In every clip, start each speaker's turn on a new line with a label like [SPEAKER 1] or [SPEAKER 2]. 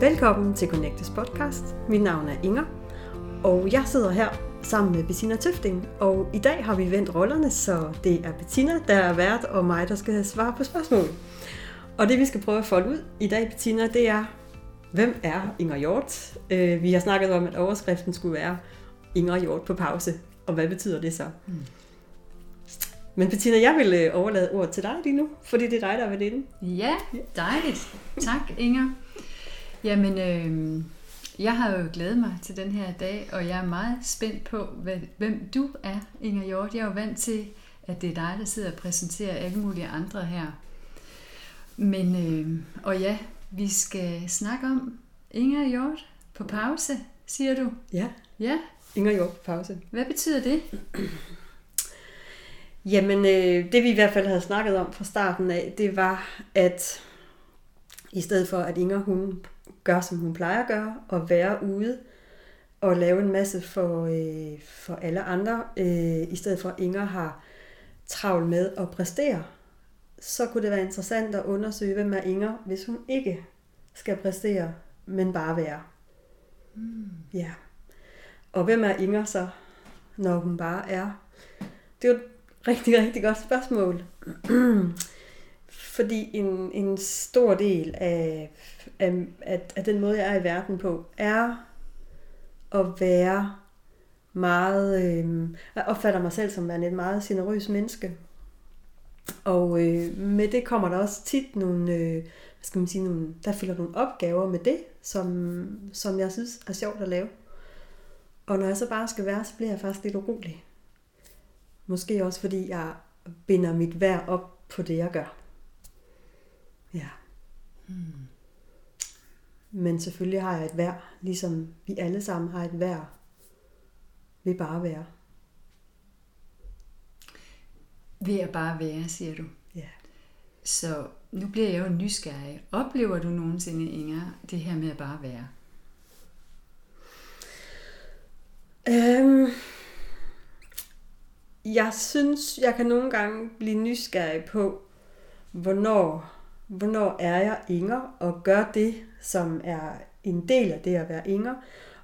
[SPEAKER 1] Velkommen til Connectes podcast. Mit navn er Inger, og jeg sidder her sammen med Bettina Tøfting. Og i dag har vi vendt rollerne, så det er Bettina, der er vært, og mig, der skal svare på spørgsmål. Og det vi skal prøve at folde ud i dag, Bettina, det er, hvem er Inger Hjort? Øh, vi har snakket om, at overskriften skulle være Inger Hjort på pause. Og hvad betyder det så? Mm. Men Bettina, jeg vil øh, overlade ordet til dig lige nu, fordi det er dig, der er ved det.
[SPEAKER 2] Ja, dejligt. Tak, Inger. Jamen, øh, jeg har jo glædet mig til den her dag, og jeg er meget spændt på, hvem du er, Inger Hjort. Jeg er jo vant til, at det er dig, der sidder og præsenterer alle mulige andre her. Men, øh, og ja, vi skal snakke om Inger Hjort på pause, siger du?
[SPEAKER 1] Ja.
[SPEAKER 2] Ja.
[SPEAKER 1] Inger Hjort på pause.
[SPEAKER 2] Hvad betyder det?
[SPEAKER 1] Jamen, øh, det vi i hvert fald havde snakket om fra starten af, det var, at i stedet for, at Inger hun gør, som hun plejer at gøre, og være ude og lave en masse for, øh, for alle andre, øh, i stedet for at Inger har travlt med at præstere, så kunne det være interessant at undersøge, hvem er Inger, hvis hun ikke skal præstere, men bare være. Mm. Ja. Og hvem er Inger så, når hun bare er? Det er jo et rigtig, rigtig godt spørgsmål. Fordi en, en stor del af, af, af, af den måde, jeg er i verden på, er at være meget... Øh, jeg opfatter mig selv som et meget generøs menneske. Og øh, med det kommer der også tit nogle, øh, hvad skal man sige, nogle, der følger nogle opgaver med det, som, som jeg synes er sjovt at lave. Og når jeg så bare skal være, så bliver jeg faktisk lidt urolig. Måske også fordi jeg binder mit værd op på det, jeg gør. Ja. Hmm. Men selvfølgelig har jeg et værd, ligesom vi alle sammen har et værd ved bare at være.
[SPEAKER 2] Ved at bare være, siger du.
[SPEAKER 1] Ja.
[SPEAKER 2] Så nu bliver jeg jo nysgerrig. Oplever du nogensinde, Inger, det her med at bare være?
[SPEAKER 1] Øhm, jeg synes, jeg kan nogle gange blive nysgerrig på, hvornår, hvornår er jeg Inger og gør det, som er en del af det at være Inger,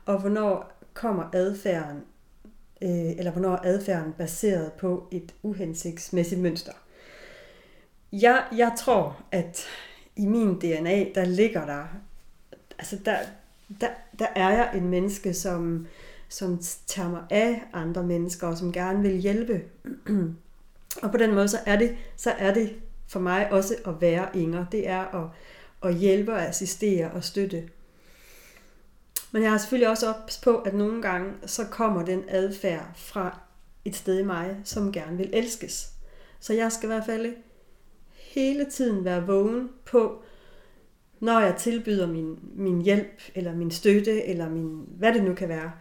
[SPEAKER 1] og hvornår kommer adfærden, øh, eller hvornår er adfærden baseret på et uhensigtsmæssigt mønster. Jeg, jeg tror, at i min DNA, der ligger der, altså der, der, der er jeg en menneske, som, som tager mig af andre mennesker, og som gerne vil hjælpe. og på den måde, så er det, så er det for mig også at være Inger. Det er at, at hjælpe og assistere og støtte. Men jeg har selvfølgelig også ops på, at nogle gange, så kommer den adfærd fra et sted i mig, som gerne vil elskes. Så jeg skal i hvert fald hele tiden være vågen på, når jeg tilbyder min, min hjælp, eller min støtte, eller min, hvad det nu kan være,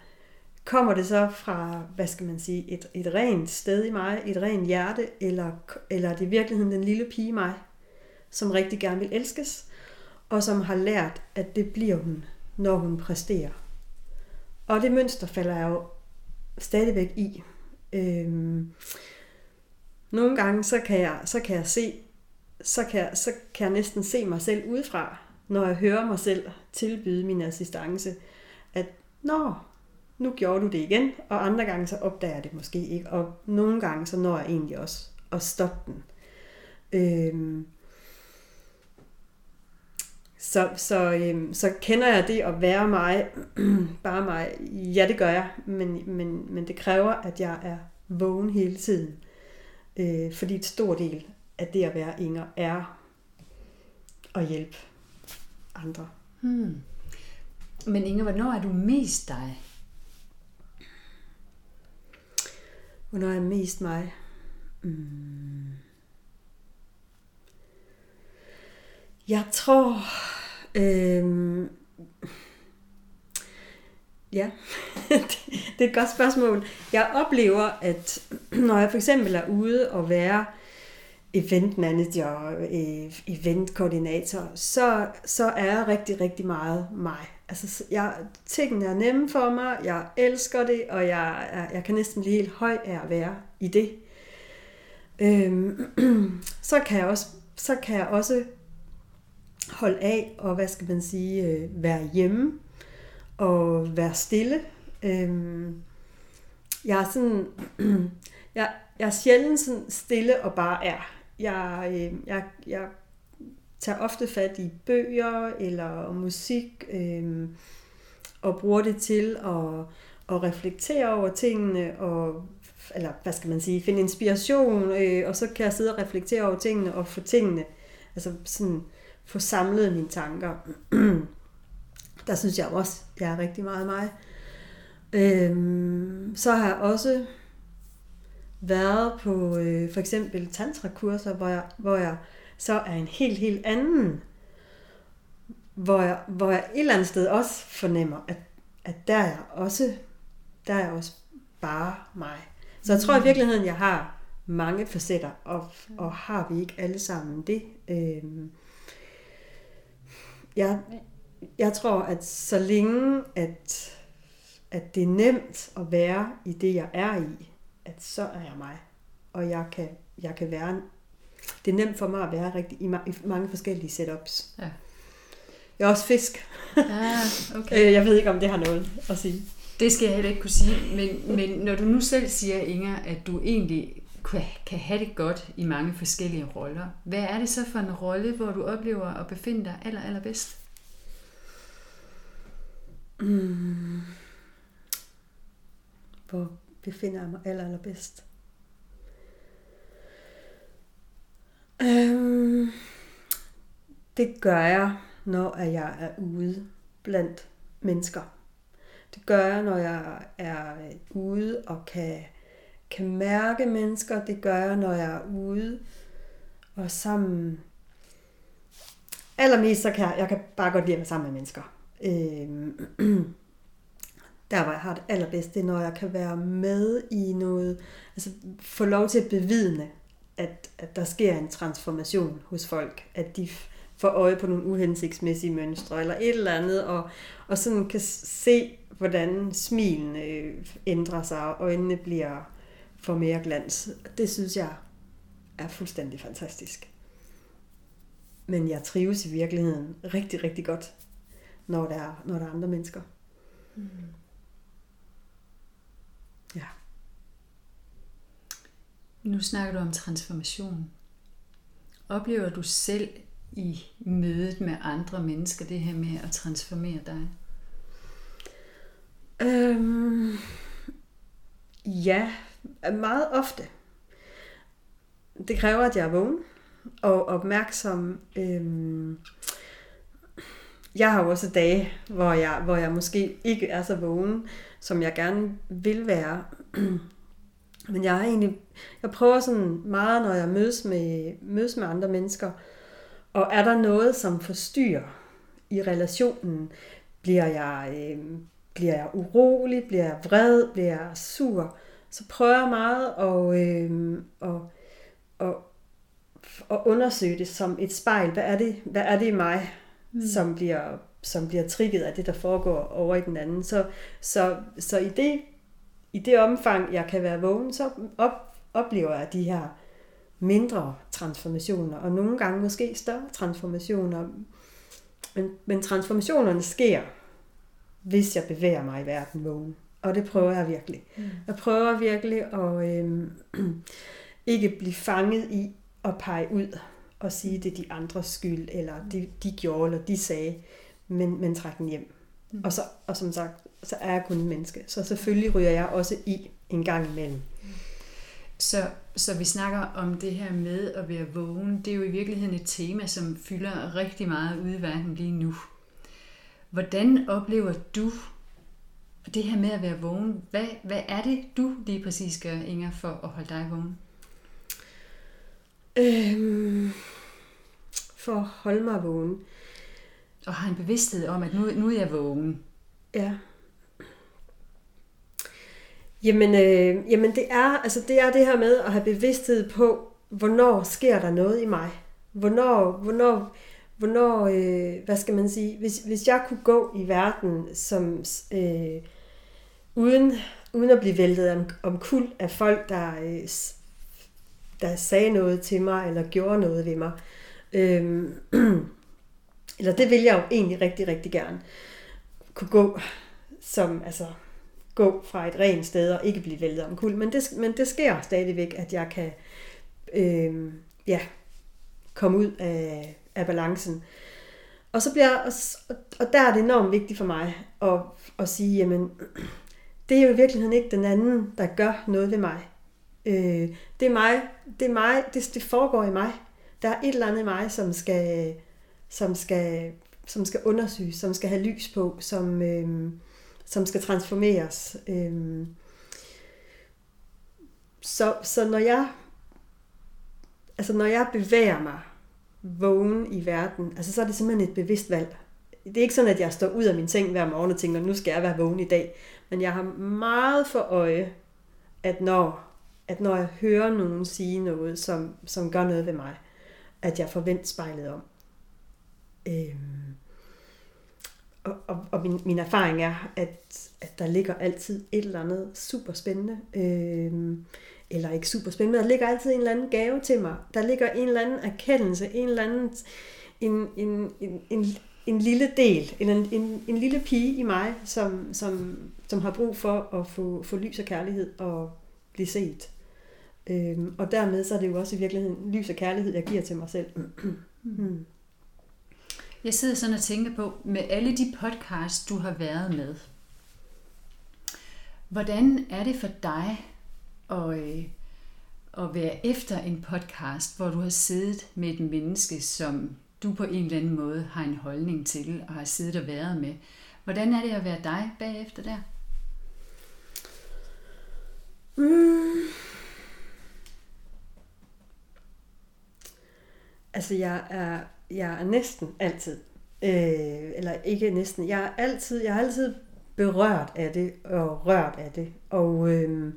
[SPEAKER 1] kommer det så fra, hvad skal man sige, et, et rent sted i mig, et rent hjerte, eller, eller er det i virkeligheden den lille pige i mig, som rigtig gerne vil elskes, og som har lært, at det bliver hun, når hun præsterer. Og det mønster falder jeg jo stadigvæk i. Øhm, nogle gange så kan jeg, så kan jeg se, så kan, jeg, så kan jeg næsten se mig selv udefra, når jeg hører mig selv tilbyde min assistance, at når nu gjorde du det igen, og andre gange så opdager jeg det måske ikke, og nogle gange så når jeg egentlig også at stoppe den. Øhm, så, så, øhm, så kender jeg det at være mig, bare mig, ja det gør jeg, men, men, men det kræver, at jeg er vågen hele tiden. Øh, fordi et stor del af det at være Inger er at hjælpe andre. Hmm.
[SPEAKER 2] Men Inger, hvornår er du mest dig?
[SPEAKER 1] Hvornår er mest mig? Mm. Jeg tror... Øh, ja, det er et godt spørgsmål. Jeg oplever, at når jeg for eksempel er ude og være event manager, øh, event koordinator, så, så er jeg rigtig, rigtig meget mig. Altså, jeg, tingene er nemme for mig, jeg elsker det, og jeg, jeg, kan næsten blive helt høj af at være i det. Øhm, så kan jeg også, så kan jeg også holde af og, hvad skal man sige, øh, være hjemme og være stille. Øhm, jeg er sådan, jeg, jeg er sjældent sådan stille og bare er. Jeg, øh, jeg, jeg tager ofte fat i bøger eller musik øh, og bruger det til at, at reflektere over tingene og eller hvad skal man sige, finde inspiration, øh, og så kan jeg sidde og reflektere over tingene og få tingene, altså sådan få samlet mine tanker. Der synes jeg også, jeg er rigtig meget mig. Øhm, så har jeg også været på øh, for eksempel tantrakurser, hvor jeg, hvor jeg så er en helt, helt anden, hvor jeg, hvor jeg et eller andet sted også fornemmer, at, at der er jeg også, der er jeg også bare mig. Så jeg tror i virkeligheden, jeg har mange facetter, og, og har vi ikke alle sammen det? Øhm, jeg, jeg tror, at så længe, at, at det er nemt at være i det, jeg er i, at så er jeg mig. Og jeg kan, jeg kan være... Det er nemt for mig at være rigtig i, i mange forskellige setups. Ja. Jeg er også fisk. Ja, okay. jeg ved ikke, om det har noget at sige.
[SPEAKER 2] Det skal jeg heller ikke kunne sige, men, men når du nu selv siger, Inger, at du egentlig kan have det godt i mange forskellige roller, hvad er det så for en rolle, hvor du oplever at befinde dig aller, allerbedst?
[SPEAKER 1] Mm. Hvor befinder jeg mig aller, allerbedst? Øhm, det gør jeg, når jeg er ude blandt mennesker. Det gør jeg, når jeg er ude og kan, kan mærke mennesker. Det gør jeg, når jeg er ude og sammen. Allermest så kan jeg, jeg kan bare godt lide at være sammen med mennesker. Øhm, der hvor jeg har det allerbedst, det er når jeg kan være med i noget, altså få lov til at bevidne, at, at der sker en transformation hos folk, at de får øje på nogle uhensigtsmæssige mønstre eller et eller andet, og, og sådan kan se hvordan smilene øh, ændrer sig, og øjnene bliver for mere glans. Det synes jeg er fuldstændig fantastisk. Men jeg trives i virkeligheden rigtig, rigtig godt, når der er, når der er andre mennesker. Mm.
[SPEAKER 2] Ja. Nu snakker du om transformation. Oplever du selv i mødet med andre mennesker det her med at transformere dig?
[SPEAKER 1] Øhm, ja, meget ofte. Det kræver, at jeg er vågen og opmærksom. Øhm, jeg har jo også dage, hvor jeg, hvor jeg måske ikke er så vågen, som jeg gerne vil være. Men jeg har egentlig, jeg prøver sådan meget, når jeg mødes med, mødes med andre mennesker, og er der noget, som forstyrrer i relationen, bliver jeg, øh, bliver jeg urolig, bliver jeg vred, bliver jeg sur, så prøver jeg meget at, øh, at, at, at undersøge det som et spejl. Hvad er det, hvad er det i mig, mm. som, bliver, som bliver trigget af det, der foregår over i den anden? Så, så, så i, det, i det omfang, jeg kan være vågen, så op, oplever jeg de her mindre transformationer, og nogle gange måske større transformationer. Men, men transformationerne sker hvis jeg bevæger mig i verden vågen. Og det prøver jeg virkelig. Mm. Jeg prøver virkelig at øh, ikke blive fanget i at pege ud og sige, det er de andres skyld, eller de, de gjorde, eller de sagde, men, men trække den hjem. Mm. Og, så, og som sagt, så er jeg kun en menneske. Så selvfølgelig ryger jeg også i en gang imellem.
[SPEAKER 2] Så, så vi snakker om det her med at være vågen. Det er jo i virkeligheden et tema, som fylder rigtig meget ude i verden lige nu. Hvordan oplever du det her med at være vågen? Hvad, hvad er det, du lige præcis gør, Inger, for at holde dig vågen?
[SPEAKER 1] Øhm, for at holde mig vågen.
[SPEAKER 2] Og har en bevidsthed om, at nu, nu er jeg vågen.
[SPEAKER 1] Ja. Jamen, øh, jamen det, er, altså det er det her med at have bevidsthed på, hvornår sker der noget i mig. Hvornår, hvornår hvornår, øh, hvad skal man sige, hvis, hvis jeg kunne gå i verden som øh, uden, uden at blive væltet om, om kul af folk, der, øh, der sagde noget til mig, eller gjorde noget ved mig, øh, eller det vil jeg jo egentlig rigtig, rigtig gerne, kunne gå som, altså, gå fra et rent sted og ikke blive væltet omkuld. Men det, men det sker stadigvæk, at jeg kan øh, ja, komme ud af, af balancen. Og så bliver og, og der er det enormt vigtigt for mig at, at sige, jamen, det er jo i virkeligheden ikke den anden, der gør noget ved mig. Øh, det er mig, det er mig, det, det foregår i mig. Der er et eller andet i mig, som skal, som skal, som skal undersøges, som skal have lys på, som, øh, som skal transformeres. Øh, så, så når jeg altså når jeg bevæger mig vågen i verden, altså så er det simpelthen et bevidst valg. Det er ikke sådan, at jeg står ud af min seng hver morgen og tænker, nu skal jeg være vågen i dag. Men jeg har meget for øje, at når, at når jeg hører nogen sige noget, som, som gør noget ved mig, at jeg forventer spejlet om. Øhm, og, og, og min, min erfaring er, at, at der ligger altid et eller andet super spændende. Øhm, eller ikke super spændende, der ligger altid en eller anden gave til mig. Der ligger en eller anden erkendelse, en eller anden, en, en, en, en, en lille del, en, en, en lille pige i mig, som, som, som har brug for at få, få lys og kærlighed og blive set. Øhm, og dermed så er det jo også i virkeligheden lys og kærlighed, jeg giver til mig selv.
[SPEAKER 2] mm. Jeg sidder sådan og tænker på, med alle de podcasts, du har været med, hvordan er det for dig at, øh, at være efter en podcast, hvor du har siddet med et menneske, som du på en eller anden måde har en holdning til og har siddet og været med. Hvordan er det at være dig bagefter der? Mm.
[SPEAKER 1] Altså, jeg er, jeg er næsten altid, øh, eller ikke næsten, jeg er altid, jeg er altid berørt af det og rørt af det. Og, øh,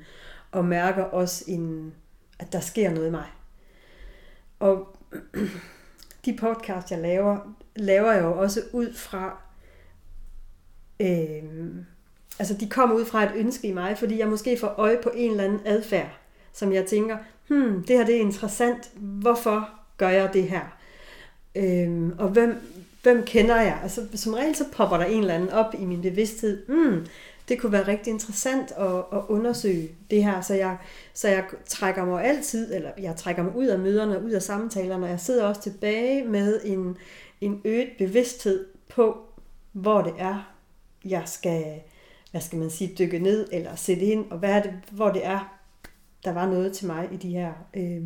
[SPEAKER 1] og mærker også, en, at der sker noget i mig. Og de podcast, jeg laver, laver jeg jo også ud fra, øh, altså de kommer ud fra et ønske i mig, fordi jeg måske får øje på en eller anden adfærd, som jeg tænker, hmm, det her det er interessant, hvorfor gør jeg det her? Øh, og hvem, hvem kender jeg? Altså som regel så popper der en eller anden op i min bevidsthed, Mm, det kunne være rigtig interessant at, at undersøge det her, så jeg, så jeg trækker mig altid, eller jeg trækker mig ud af møderne, ud af samtalerne, og jeg sidder også tilbage med en, en øget bevidsthed på, hvor det er, jeg skal, hvad skal man sige, dykke ned, eller sætte ind, og hvad er det, hvor det er, der var noget til mig i de her. øh,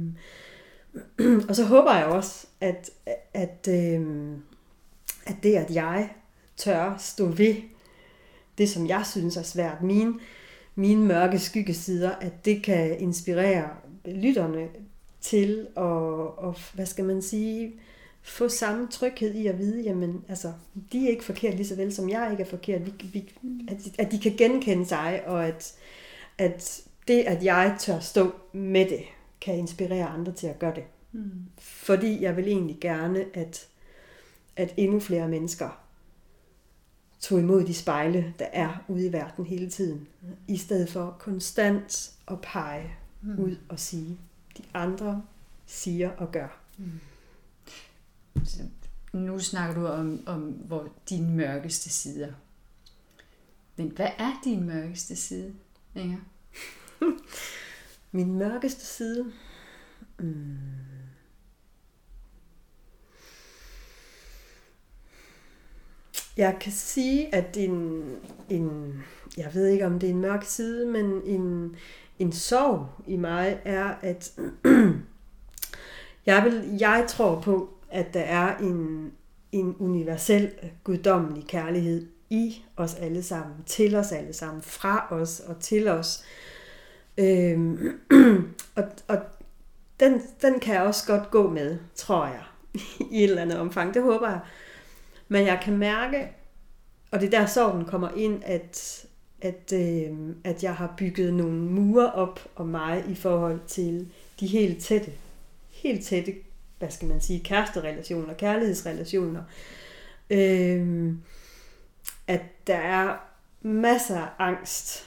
[SPEAKER 1] og så håber jeg også, at, at, øh, at det, at jeg tør stå ved det, som jeg synes er svært, mine, mine mørke skyggesider, at det kan inspirere lytterne til at, og, hvad skal man sige, få samme tryghed i at vide, jamen, altså, de er ikke forkert lige så vel som jeg ikke er forkert. Vi, vi, at, at de kan genkende sig, og at, at det, at jeg tør stå med det, kan inspirere andre til at gøre det. Mm. Fordi jeg vil egentlig gerne, at, at endnu flere mennesker tog imod de spejle, der er ude i verden hele tiden. I stedet for konstant at pege mm. ud og sige, de andre siger og gør. Mm.
[SPEAKER 2] Så nu snakker du om, om hvor dine mørkeste sider. Men hvad er din mørkeste side, Inger?
[SPEAKER 1] Min mørkeste side? Mm. Jeg kan sige, at en, en, jeg ved ikke om det er en mørk side, men en, en sorg i mig er, at jeg, vil, jeg tror på, at der er en, en universel guddommelig kærlighed i os alle sammen, til os alle sammen, fra os og til os. Øhm, og og den, den kan jeg også godt gå med, tror jeg, i et eller andet omfang. Det håber jeg. Men jeg kan mærke, og det er der sorgen kommer ind, at, at, øh, at jeg har bygget nogle mure op om mig i forhold til de helt tætte, helt tætte, hvad skal man sige, kæresterelationer, kærlighedsrelationer. Øh, at der er masser af angst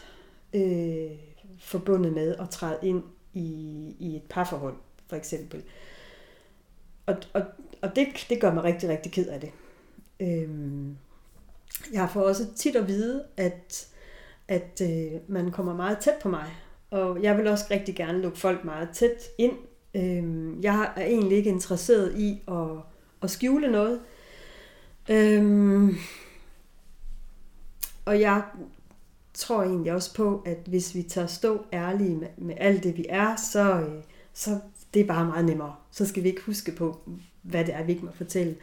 [SPEAKER 1] øh, forbundet med at træde ind i, i et parforhold, for eksempel. Og, og, og det, det gør mig rigtig, rigtig ked af det. Øhm, jeg får også tit at vide, at, at øh, man kommer meget tæt på mig. Og jeg vil også rigtig gerne lukke folk meget tæt ind. Øhm, jeg er egentlig ikke interesseret i at, at skjule noget. Øhm, og jeg tror egentlig også på, at hvis vi tager stå ærlige med, med alt det, vi er, så, øh, så det er bare meget nemmere. Så skal vi ikke huske på, hvad det er, vi ikke må fortælle.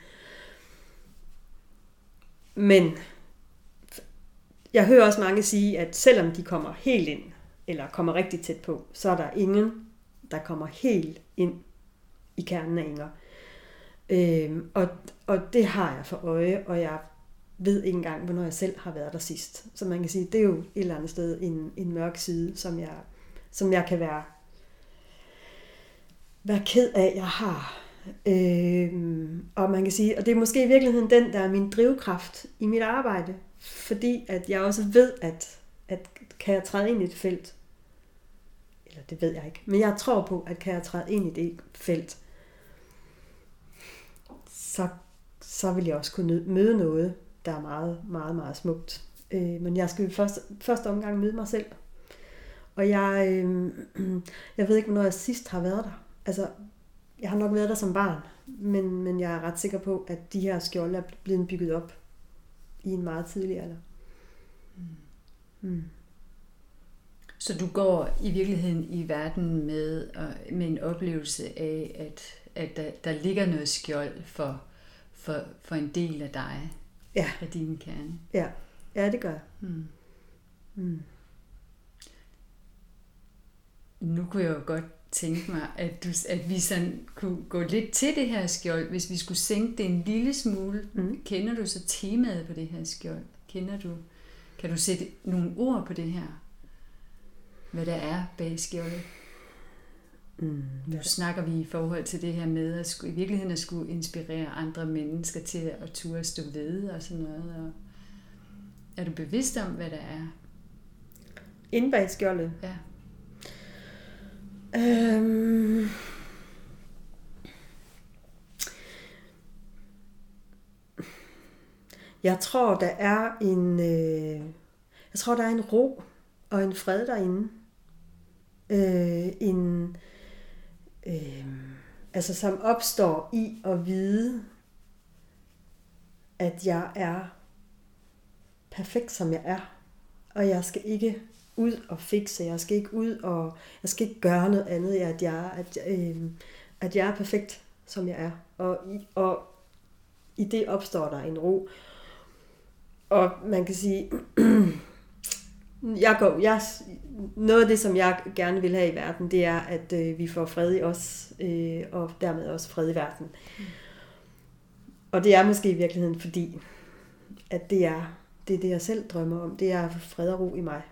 [SPEAKER 1] Men jeg hører også mange sige, at selvom de kommer helt ind, eller kommer rigtig tæt på, så er der ingen, der kommer helt ind i kernen af Inger. Øhm, og, og det har jeg for øje, og jeg ved ikke engang, hvornår jeg selv har været der sidst. Så man kan sige, det er jo et eller andet sted en, en mørk side, som jeg, som jeg kan være, være ked af, jeg har. Øhm, og man kan sige, og det er måske i virkeligheden den, der er min drivkraft i mit arbejde. Fordi at jeg også ved, at, at kan jeg træde ind i et felt, eller det ved jeg ikke, men jeg tror på, at kan jeg træde ind i det felt, så, så vil jeg også kunne møde noget, der er meget, meget, meget smukt. Øh, men jeg skal først, første omgang møde mig selv. Og jeg, øh, jeg ved ikke, hvornår jeg sidst har været der. Altså, jeg har nok været der som barn, men, men jeg er ret sikker på, at de her skjolde er blevet bygget op i en meget tidlig alder.
[SPEAKER 2] Mm. Mm. Så du går i virkeligheden i verden med, med en oplevelse af, at, at der, der ligger noget skjold for, for, for en del af dig,
[SPEAKER 1] ja.
[SPEAKER 2] af din kerne.
[SPEAKER 1] Ja, ja det gør. Mm. Mm.
[SPEAKER 2] Nu kunne jeg jo godt tænke mig, at, du, at vi sådan kunne gå lidt til det her skjold, hvis vi skulle sænke det en lille smule. Mm. Kender du så temaet på det her skjold? Kender du, kan du sætte nogle ord på det her? Hvad der er bag skjoldet? Mm, Nu snakker vi i forhold til det her med at skulle, i virkeligheden at skulle inspirere andre mennesker til at turde stå ved og sådan noget. Og er du bevidst om, hvad der er?
[SPEAKER 1] Inde bag skjoldet?
[SPEAKER 2] Ja.
[SPEAKER 1] Øhm... Jeg tror, der er en, øh... jeg tror, der er en ro og en fred derinde. Øh, en, øh, Øhm, altså som opstår i at vide, at jeg er perfekt, som jeg er. Og jeg skal ikke ud og fikse, jeg skal ikke ud og, jeg skal ikke gøre noget andet, at jeg, at, øh, at jeg er perfekt, som jeg er. Og, og i det opstår der en ro. Og man kan sige, jeg går, jeg, noget af det, som jeg gerne vil have i verden, det er, at øh, vi får fred i os, øh, og dermed også fred i verden. Mm. Og det er måske i virkeligheden fordi, at det er, det er det, jeg selv drømmer om. Det er fred og ro i mig.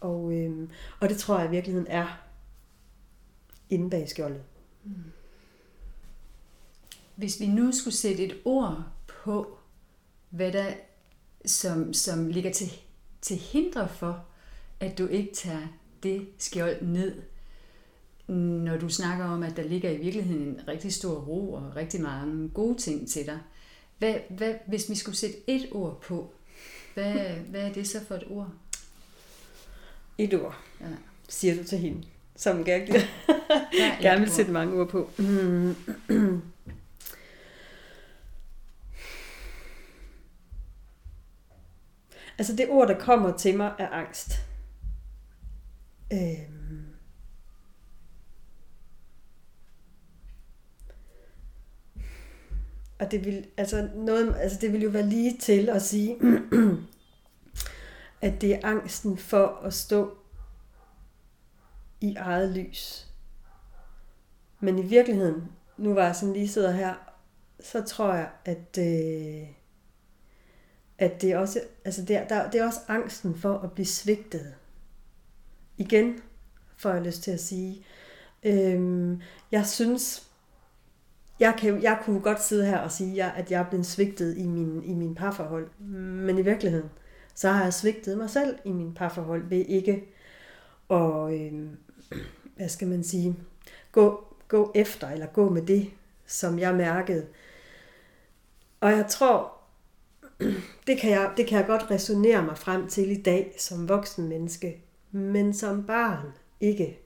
[SPEAKER 1] Og, øh, og det tror jeg i virkeligheden er inde bag skjoldet. Mm.
[SPEAKER 2] Hvis vi nu skulle sætte et ord på, hvad der som, som ligger til, til hindre for, at du ikke tager det skjold ned, når du snakker om, at der ligger i virkeligheden en rigtig stor ro og rigtig mange gode ting til dig. Hvad, hvad, hvis vi skulle sætte et ord på, hvad, hvad er det så for et ord?
[SPEAKER 1] Et ord, ja. siger du til hende, som gerne, ja, gerne vil sætte mange ord på. Altså det ord, der kommer til mig, er angst. Øhm. Og det vil, altså noget, altså det vil jo være lige til at sige, at det er angsten for at stå i eget lys. Men i virkeligheden, nu var jeg sådan lige sidder her, så tror jeg, at, øh, at det er også, altså det er, der, det er også angsten for at blive svigtet igen, får jeg lyst til at sige. Øhm, jeg synes, jeg, kan, jeg kunne godt sidde her og sige, at jeg er blevet svigtet i min, i min parforhold. Men i virkeligheden, så har jeg svigtet mig selv i min parforhold ved ikke at, øhm, hvad skal man sige, gå, gå efter eller gå med det, som jeg mærkede. Og jeg tror, det, kan jeg, det kan jeg godt resonere mig frem til i dag som voksen menneske, men som barn ikke.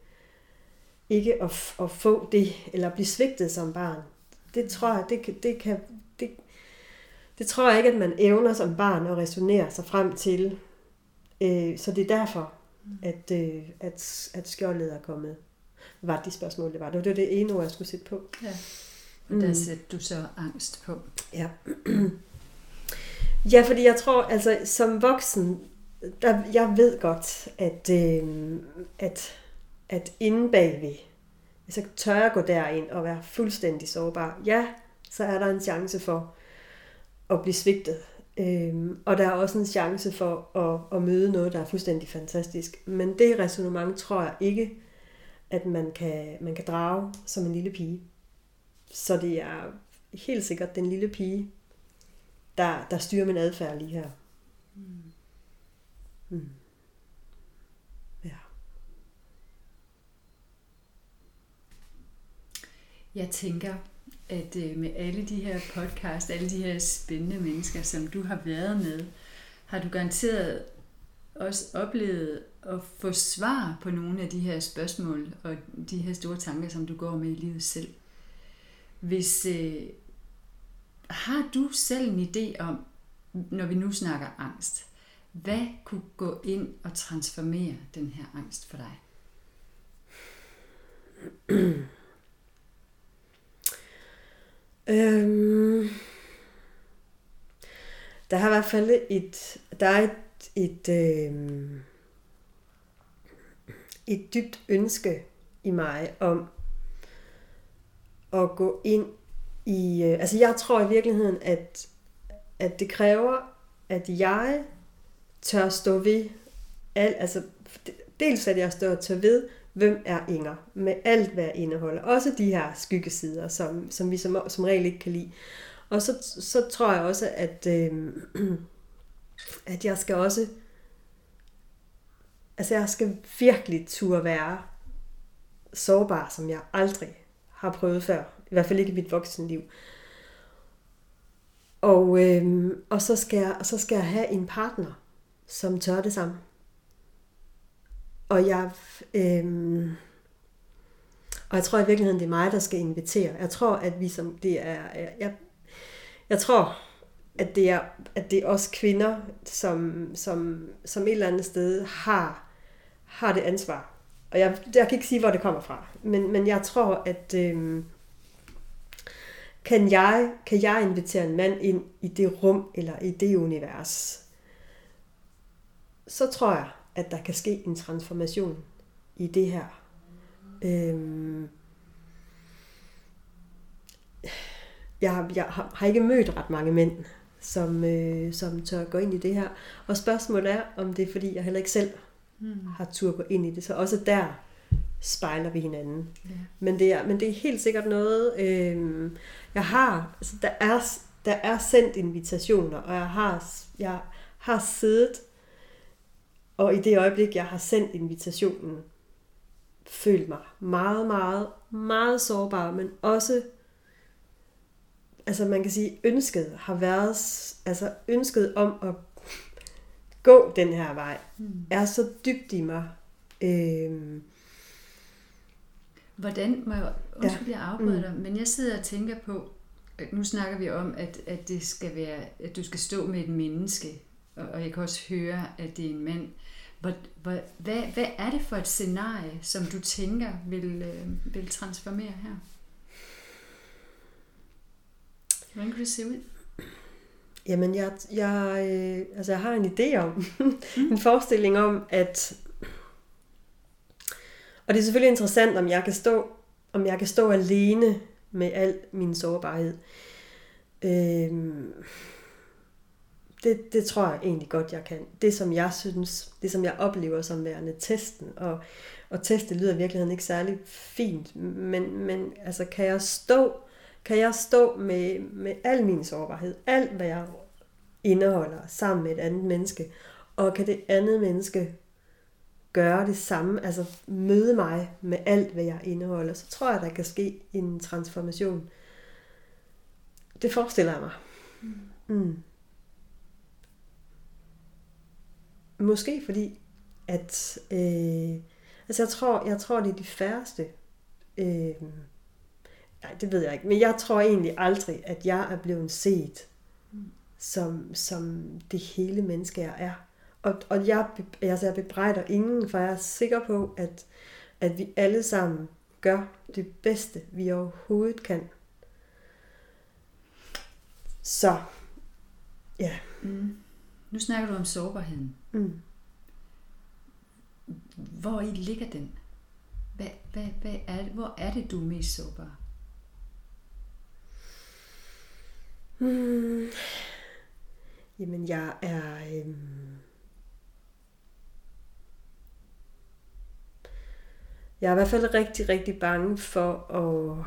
[SPEAKER 1] Ikke at, at få det, eller blive svigtet som barn. Det tror jeg, det, det kan, det, det tror jeg ikke, at man evner som barn at resonere sig frem til. Øh, så det er derfor, at, øh, at, at skjoldet er kommet. Hvad var de spørgsmål, det var? Det var det ene ord, jeg skulle sætte på.
[SPEAKER 2] Ja. Og der mm. sætter du så angst på.
[SPEAKER 1] Ja. ja, fordi jeg tror, altså som voksen, der, jeg ved godt, at, øh, at, at inde bagved, hvis jeg tør at gå derind og være fuldstændig sårbar, ja, så er der en chance for at blive svigtet. Øhm, og der er også en chance for at, at møde noget, der er fuldstændig fantastisk. Men det resonemang tror jeg ikke, at man kan, man kan drage som en lille pige. Så det er helt sikkert den lille pige, der, der styrer min adfærd lige her. Mm. Mm.
[SPEAKER 2] Jeg tænker, at øh, med alle de her podcast, alle de her spændende mennesker, som du har været med, har du garanteret også oplevet at få svar på nogle af de her spørgsmål og de her store tanker, som du går med i livet selv. Hvis øh, har du selv en idé om, når vi nu snakker angst, hvad kunne gå ind og transformere den her angst for dig?
[SPEAKER 1] øhm, der har i hvert fald et, der er et, et, øhm, et dybt ønske i mig om at gå ind i... Øh, altså jeg tror i virkeligheden, at, at det kræver, at jeg tør stå ved... Al, altså dels at jeg står tør ved, hvem er Inger, med alt hvad jeg indeholder. Også de her skyggesider, som, som vi som, som regel ikke kan lide. Og så, så tror jeg også, at, øh, at jeg skal også Altså jeg skal virkelig turde være sårbar, som jeg aldrig har prøvet før. I hvert fald ikke i mit voksenliv. Og, øh, og så, skal jeg, så skal jeg have en partner, som tør det samme. Og jeg, øh, og jeg tror i virkeligheden, det er mig, der skal invitere. Jeg tror, at vi som det er, jeg, jeg tror, at det er, at det er os kvinder, som, som, som et eller andet sted har har det ansvar. Og jeg, jeg kan ikke sige, hvor det kommer fra. Men, men jeg tror, at øh, kan, jeg, kan jeg invitere en mand ind i det rum, eller i det univers, så tror jeg, at der kan ske en transformation i det her. Øh, jeg, jeg har ikke mødt ret mange mænd, som, øh, som tør gå ind i det her. Og spørgsmålet er, om det er fordi, jeg heller ikke selv mm. har tur gå ind i det. Så også der spejler vi hinanden. Ja. Men, det er, men det er helt sikkert noget, øh, jeg har, altså der er, der er sendt invitationer, og jeg har, jeg har siddet, og i det øjeblik, jeg har sendt invitationen, følt mig meget, meget, meget sårbar, men også, altså man kan sige, ønsket har været, altså ønsket om at gå den her vej, mm. er så dybt i mig. Øhm,
[SPEAKER 2] Hvordan, må jeg, undskyld, ja. jeg afbryder mm. dig, men jeg sidder og tænker på, nu snakker vi om, at, at det skal være, at du skal stå med et menneske, og, og jeg kan også høre, at det er en mand. Hvor, hvor, hvad, hvad er det for et scenarie, som du tænker vil, øh, vil transformere her? Hvordan kan det se ud?
[SPEAKER 1] Jamen, jeg, jeg, øh, altså, jeg har en idé om, mm. en forestilling om, at... Og det er selvfølgelig interessant, om jeg kan stå, om jeg kan stå alene med al min sårbarhed. Øhm, det, det tror jeg egentlig godt, jeg kan. Det, som jeg synes, det som jeg oplever som værende testen, og, og teste lyder i virkeligheden ikke særlig fint, men, men altså, kan jeg stå kan jeg stå med, med al min sårbarhed, alt hvad jeg indeholder, sammen med et andet menneske, og kan det andet menneske gøre det samme, altså møde mig med alt, hvad jeg indeholder, så tror jeg, der kan ske en transformation. Det forestiller jeg mig. Mm. Måske fordi, at øh, altså jeg tror, jeg tror, det er de færreste. Øh, nej, det ved jeg ikke. Men jeg tror egentlig aldrig, at jeg er blevet set som, som det hele menneske, jeg er. Og, og jeg, altså jeg bebrejder ingen, for jeg er sikker på, at, at vi alle sammen gør det bedste, vi overhovedet kan. Så, ja.
[SPEAKER 2] Mm. Nu snakker du om sårbarheden.
[SPEAKER 1] Mm.
[SPEAKER 2] Hvor i ligger den? Hvad, hvad, hvad er det, hvor er det, du er mest sårbar?
[SPEAKER 1] Hmm. Jamen, jeg er... Øhm... Jeg er i hvert fald rigtig, rigtig bange for at...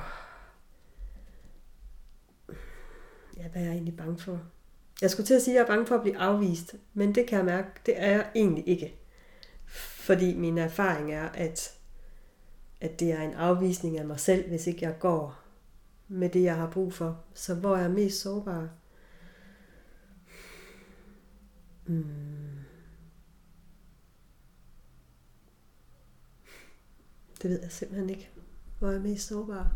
[SPEAKER 1] Ja, hvad er jeg egentlig bange for? Jeg skulle til at sige, at jeg er bange for at blive afvist, men det kan jeg mærke, det er jeg egentlig ikke. Fordi min erfaring er, at, at det er en afvisning af mig selv, hvis ikke jeg går med det, jeg har brug for. Så hvor er jeg mest sårbar? Mm. Det ved jeg simpelthen ikke. Hvor er jeg mest sårbar?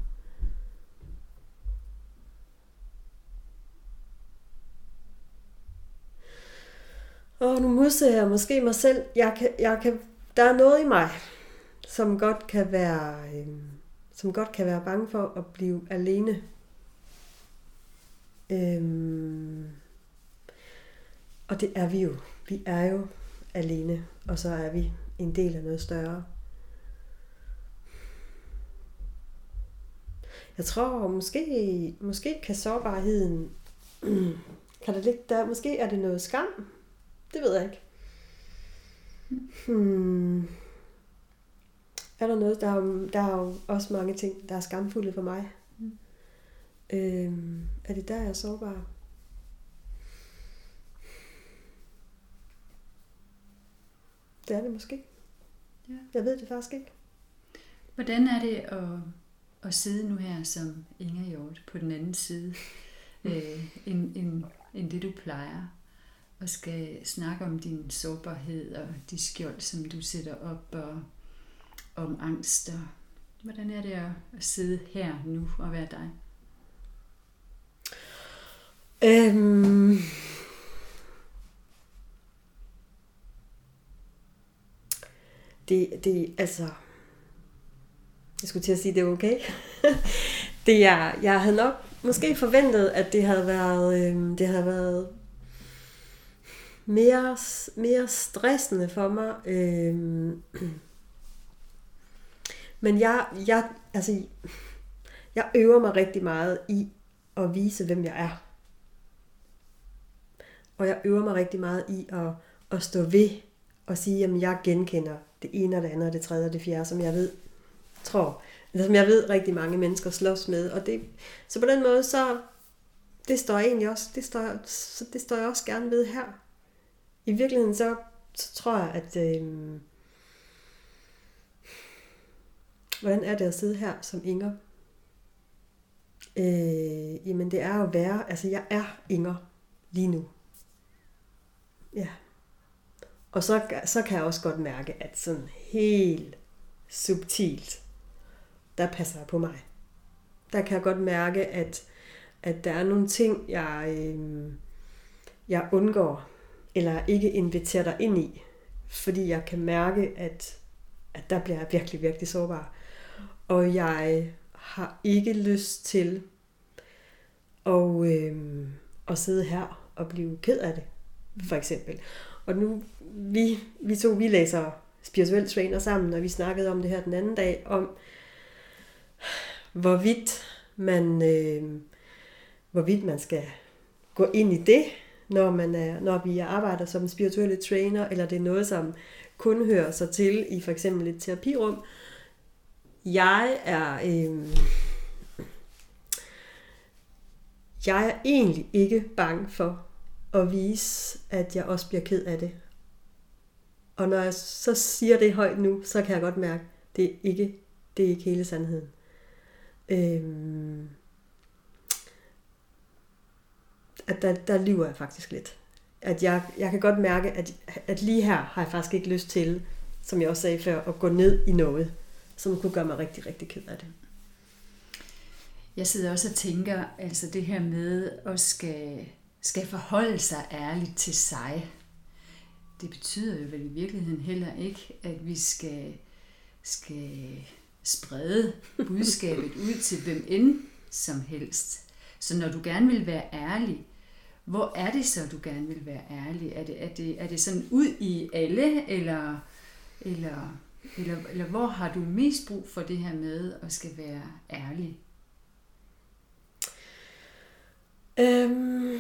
[SPEAKER 1] Åh, nu modser jeg måske mig selv. Jeg kan, jeg kan, der er noget i mig, som godt kan være, øh, som godt kan være bange for at blive alene. Øhm, og det er vi jo. Vi er jo alene, og så er vi en del af noget større. Jeg tror måske, måske kan sårbarheden, kan det ligge der, måske er det noget skam. Det ved jeg ikke. Hmm. Er der noget, der er, der er jo også mange ting, der er skamfulde for mig. Mm. Øhm, er det der, jeg er sårbar? Det er det måske.
[SPEAKER 2] Ja.
[SPEAKER 1] Jeg ved det faktisk ikke.
[SPEAKER 2] Hvordan er det at, at sidde nu her som Inger Hjort på den anden side, øh, end, end, end det du plejer? Og skal snakke om din sårbarhed og de skjold, som du sætter op, og om angst. Og hvordan er det at, sidde her nu og være dig?
[SPEAKER 1] Øhm, det, det, altså, jeg skulle til at sige, det er okay. det er, jeg havde nok måske forventet, at det havde været, øh, det havde været mere, mere stressende for mig. Øh, men jeg, jeg, altså, jeg øver mig rigtig meget i at vise, hvem jeg er. Og jeg øver mig rigtig meget i at, at stå ved og sige, at jeg genkender det ene og det andet og det tredje og det fjerde, som jeg ved, tror, eller som jeg ved rigtig mange mennesker slås med. Og det, så på den måde, så det står jeg egentlig også, det står, så det står jeg også gerne ved her. I virkeligheden så, så tror jeg, at øh, hvordan er det at sidde her som Inger? Øh, jamen det er at være, altså jeg er Inger lige nu. Ja. Og så, så kan jeg også godt mærke, at sådan helt subtilt, der passer jeg på mig. Der kan jeg godt mærke, at, at der er nogle ting, jeg, øh, jeg undgår, eller ikke inviterer dig ind i, fordi jeg kan mærke, at, at der bliver jeg virkelig, virkelig sårbar. Og jeg har ikke lyst til at, øh, at sidde her og blive ked af det, for eksempel. Og nu, vi, vi to, vi læser spirituel trainer sammen, og vi snakkede om det her den anden dag, om hvorvidt man, øh, hvorvidt man skal gå ind i det, når, man er, når vi arbejder som spirituelle trainer, eller det er noget, som kun hører sig til i for eksempel et terapirum. Jeg er, øh, jeg er egentlig ikke bange for at vise, at jeg også bliver ked af det. Og når jeg så siger det højt nu, så kan jeg godt mærke, at det er ikke, det er ikke hele sandheden. Øhm, at der, der lyver jeg faktisk lidt. at jeg, jeg kan godt mærke, at, at lige her har jeg faktisk ikke lyst til, som jeg også sagde før, at gå ned i noget, som kunne gøre mig rigtig, rigtig ked af det.
[SPEAKER 2] Jeg sidder også og tænker, altså det her med at skal, skal forholde sig ærligt til sig. Det betyder jo vel i virkeligheden heller ikke, at vi skal, skal sprede budskabet ud til hvem end som helst. Så når du gerne vil være ærlig, hvor er det så, du gerne vil være ærlig? Er det, er det, er det sådan ud i alle, eller, eller, eller, eller hvor har du mest brug for det her med at skal være ærlig?
[SPEAKER 1] Øhm,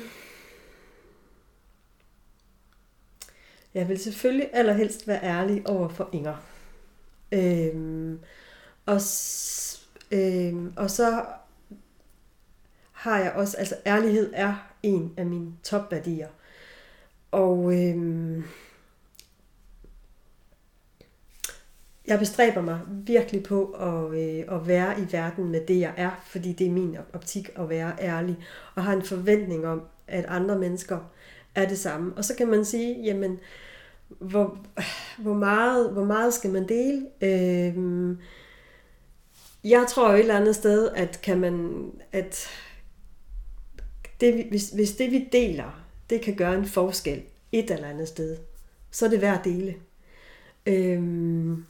[SPEAKER 1] jeg vil selvfølgelig allerhelst være ærlig over for Inger. Øhm, og, øhm, og så har jeg også, altså ærlighed er en af mine topværdier. Og øhm, jeg bestræber mig virkelig på at, øh, at være i verden med det, jeg er, fordi det er min optik at være ærlig, og har en forventning om, at andre mennesker er det samme. Og så kan man sige, jamen, hvor, hvor, meget, hvor meget skal man dele? Øh, jeg tror jo et eller andet sted, at kan man, at det, hvis, hvis det vi deler, det kan gøre en forskel et eller andet sted, så er det værd at dele. Øhm,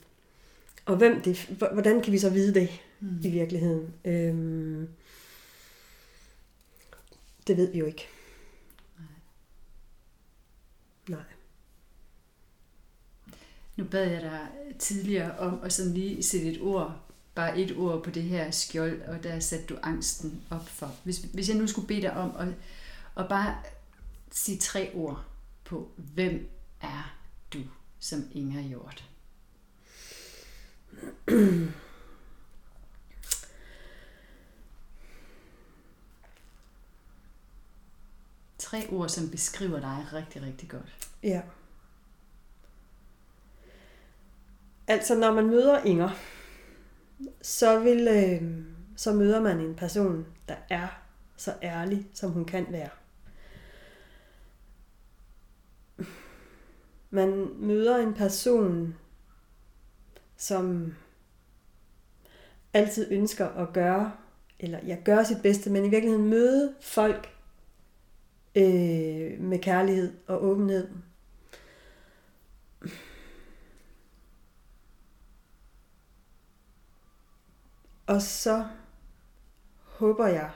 [SPEAKER 1] og hvem det, hvordan kan vi så vide det mm. i virkeligheden? Øhm, det ved vi jo ikke. Nej. Nej.
[SPEAKER 2] Nu bad jeg dig tidligere om at sådan lige sætte et ord, bare et ord på det her skjold, og der satte du angsten op for. Hvis, hvis jeg nu skulle bede dig om at, at bare sige tre ord på, hvem er du som Inger Hjort? Tre ord, som beskriver dig rigtig, rigtig godt.
[SPEAKER 1] Ja. Altså, når man møder Inger, så, vil, øh, så møder man en person, der er så ærlig, som hun kan være. Man møder en person, som altid ønsker at gøre, eller jeg gør sit bedste, men i virkeligheden møde folk øh, med kærlighed og åbenhed. Og så håber jeg,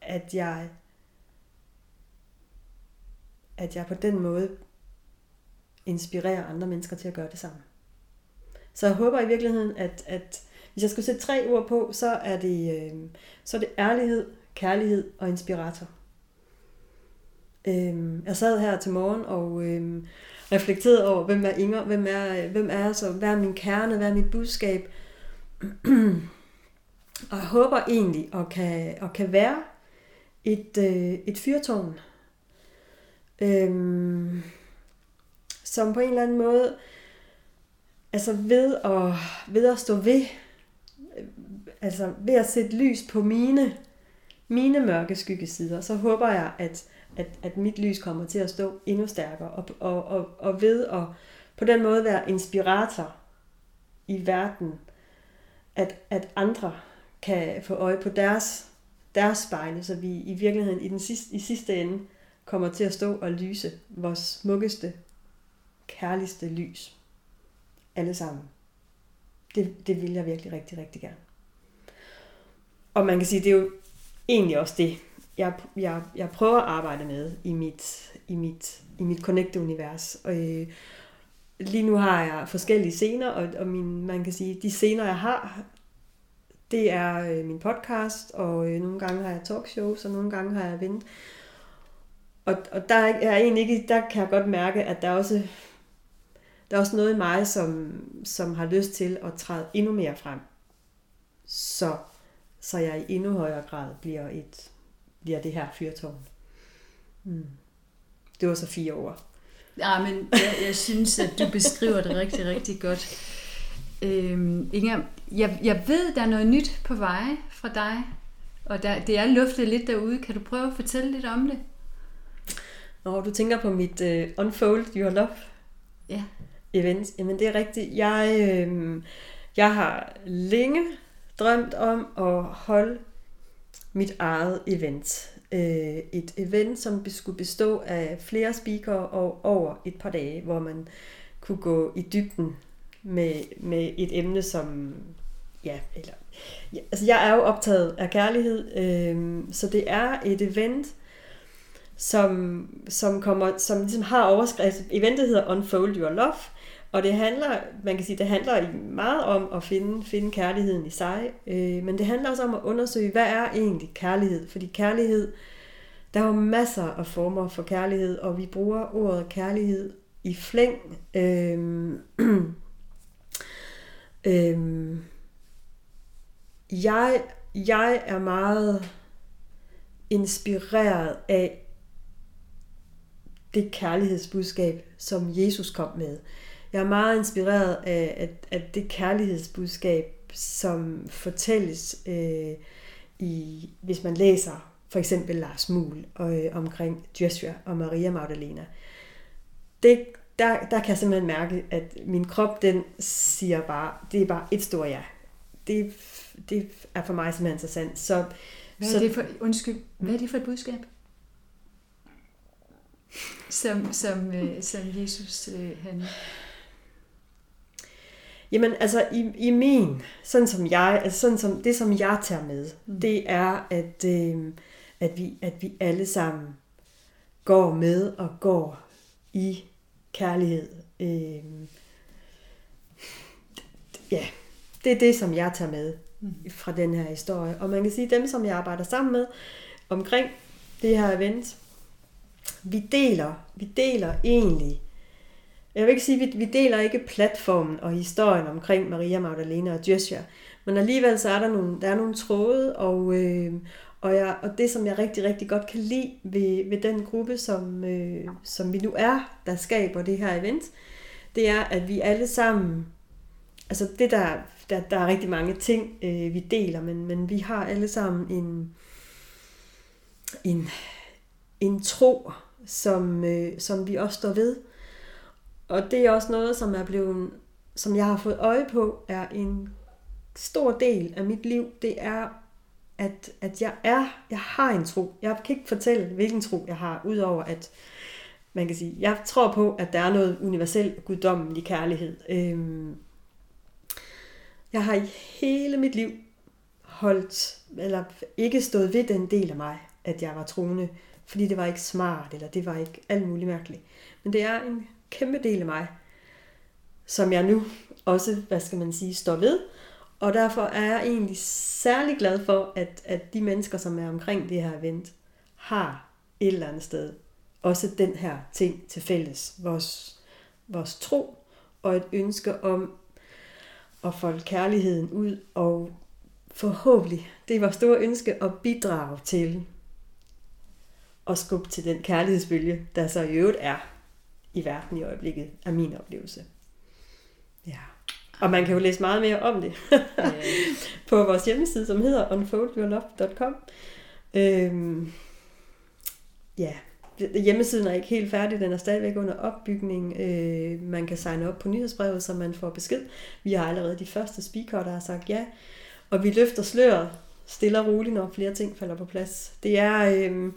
[SPEAKER 1] at jeg at jeg på den måde inspirerer andre mennesker til at gøre det samme. Så jeg håber i virkeligheden, at, at hvis jeg skulle sætte tre ord på, så er det, øh, så er det ærlighed, kærlighed og inspirator. Øh, jeg sad her til morgen og øh, reflekterede over, hvem er Inger, hvem er, hvem er så, hvad er min kerne, hvad er mit budskab. og jeg håber egentlig at kan, at kan være et, øh, et fyrtårn, øh, som på en eller anden måde altså ved at, ved at stå ved, øh, altså ved at sætte lys på mine, mine mørke skyggesider, så håber jeg, at, at, at mit lys kommer til at stå endnu stærkere, og, og, og, og ved at på den måde være inspirator i verden, at, at andre kan få øje på deres, deres spejle, så vi i virkeligheden i, den sidste, i sidste ende kommer til at stå og lyse vores smukkeste, kærligste lys alle sammen. Det, det vil jeg virkelig rigtig, rigtig gerne. Og man kan sige, det er jo egentlig også det, jeg, jeg, jeg prøver at arbejde med i mit, i mit, i mit Connect-univers. Og, øh, lige nu har jeg forskellige scener, og, og min, man kan sige, de scener, jeg har, det er øh, min podcast, og øh, nogle gange har jeg talkshows, og nogle gange har jeg vind. Og, og der er egentlig ikke, der kan jeg godt mærke, at der også der er også noget i mig, som, som har lyst til at træde endnu mere frem. Så, så jeg i endnu højere grad bliver, et, bliver det her fyrtårn. Mm. Det var så fire år.
[SPEAKER 2] Ja, men jeg, jeg synes, at du beskriver det rigtig, rigtig godt. Øhm, Inger, jeg, jeg ved, der er noget nyt på vej fra dig, og der, det er luftet lidt derude. Kan du prøve at fortælle lidt om det?
[SPEAKER 1] Når du tænker på mit uh, Unfold Your Love
[SPEAKER 2] Ja.
[SPEAKER 1] event, jamen det er rigtigt. Jeg, øh, jeg har længe drømt om at holde mit eget event. Øh, et event, som skulle bestå af flere speakere og over et par dage, hvor man kunne gå i dybden med, med et emne, som ja, eller ja, altså jeg er jo optaget af kærlighed, øh, så det er et event, som, som, kommer, som ligesom har overskrift. Eventet hedder Unfold Your Love, og det handler, man kan sige, det handler meget om at finde, finde kærligheden i sig, øh, men det handler også om at undersøge, hvad er egentlig kærlighed? Fordi kærlighed, der er jo masser af former for kærlighed, og vi bruger ordet kærlighed i flæng. Øh, Øhm, jeg, jeg er meget inspireret af det kærlighedsbudskab, som Jesus kom med. Jeg er meget inspireret af, at, at det kærlighedsbudskab, som fortælles, øh, i, hvis man læser for eksempel Lars Muhl øh, omkring Joshua og Maria Magdalena. Det, der, der kan jeg simpelthen mærke, at min krop, den siger bare, det er bare et stort ja. Det, det er for mig simpelthen sandt. Så,
[SPEAKER 2] Hvad er
[SPEAKER 1] så,
[SPEAKER 2] det for, undskyld, hvad er det for et budskab? Som, som, øh, som Jesus, øh, han...
[SPEAKER 1] Jamen, altså i, i min, sådan som jeg, altså sådan som, det som jeg tager med, mm. det er, at, øh, at, vi, at vi alle sammen går med og går i kærlighed. Øh, ja, det er det, som jeg tager med fra den her historie. Og man kan sige, at dem, som jeg arbejder sammen med omkring det her event, vi deler, vi deler egentlig, jeg vil ikke sige, at vi, vi deler ikke platformen og historien omkring Maria Magdalena og Joshua, men alligevel så er der nogle, der er nogle tråde, og, øh, og, jeg, og det, som jeg rigtig, rigtig godt kan lide ved, ved den gruppe, som, øh, som vi nu er, der skaber det her event, det er, at vi alle sammen, altså det der, der, der er rigtig mange ting, øh, vi deler, men, men vi har alle sammen en, en, en tro, som, øh, som vi også står ved. Og det er også noget, som er blevet, som jeg har fået øje på, er en stor del af mit liv. Det er, at, at jeg er, jeg har en tro. Jeg kan ikke fortælle, hvilken tro jeg har, udover at man kan sige, jeg tror på, at der er noget universel guddommelig kærlighed. Øhm, jeg har i hele mit liv holdt, eller ikke stået ved den del af mig, at jeg var troende, fordi det var ikke smart, eller det var ikke alt muligt mærkeligt. Men det er en kæmpe del af mig, som jeg nu også, hvad skal man sige, står ved. Og derfor er jeg egentlig særlig glad for, at, at de mennesker, som er omkring det her event, har et eller andet sted også den her ting til fælles. Vores, vores tro og et ønske om at folde kærligheden ud og forhåbentlig, det er vores store ønske at bidrage til at skubbe til den kærlighedsbølge, der så i øvrigt er i verden i øjeblikket, er min oplevelse. Ja. Og man kan jo læse meget mere om det på vores hjemmeside, som hedder unfoldyourlove.com. Øhm, ja, hjemmesiden er ikke helt færdig, den er stadigvæk under opbygning. Øh, man kan signe op på nyhedsbrevet, så man får besked. Vi har allerede de første speakere, der har sagt ja. Og vi løfter sløret stille og roligt, når flere ting falder på plads. Det er, øh,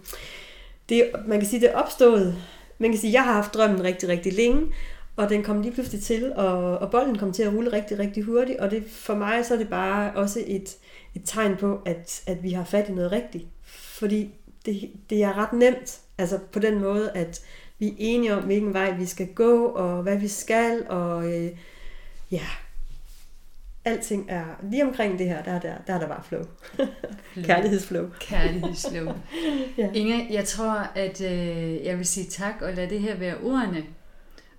[SPEAKER 1] det, man kan sige, det er opstået. Man kan sige, jeg har haft drømmen rigtig, rigtig længe, og den kom lige pludselig til, og, og bolden kom til at rulle rigtig, rigtig hurtigt, og det, for mig så er det bare også et, et tegn på, at, at vi har fat i noget rigtigt. Fordi det, det er ret nemt, altså på den måde, at vi er enige om, hvilken vej vi skal gå, og hvad vi skal, og øh, ja, alting er lige omkring det her, der er der, der, er der bare flow. Kærlighedsflow.
[SPEAKER 2] Kærlighedsflow.
[SPEAKER 1] Ja.
[SPEAKER 2] Inge, jeg tror, at øh, jeg vil sige tak og lade det her være ordene.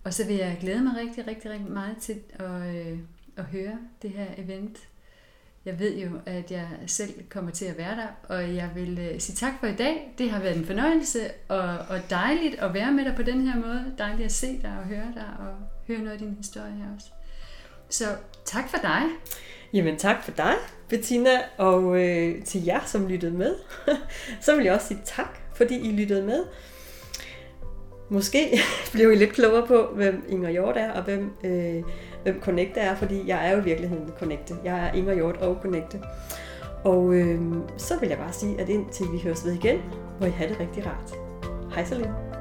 [SPEAKER 2] Og så vil jeg glæde mig rigtig, rigtig, rigtig meget til at, øh, at høre det her event. Jeg ved jo, at jeg selv kommer til at være der, og jeg vil øh, sige tak for i dag. Det har været en fornøjelse og, og dejligt at være med dig på den her måde. Dejligt at se dig og høre dig og høre noget af din historie her også. Så tak for dig.
[SPEAKER 1] Jamen tak for dig, Bettina, og øh, til jer, som lyttede med. så vil jeg også sige tak, fordi I lyttede med måske blev I lidt klogere på, hvem Inger Hjort er, og hvem, øh, hvem Connecte er, fordi jeg er jo i virkeligheden Connecte. Jeg er Inger Hjort og Connecte. Og øh, så vil jeg bare sige, at indtil vi høres ved igen, hvor I have det rigtig rart. Hej så længe.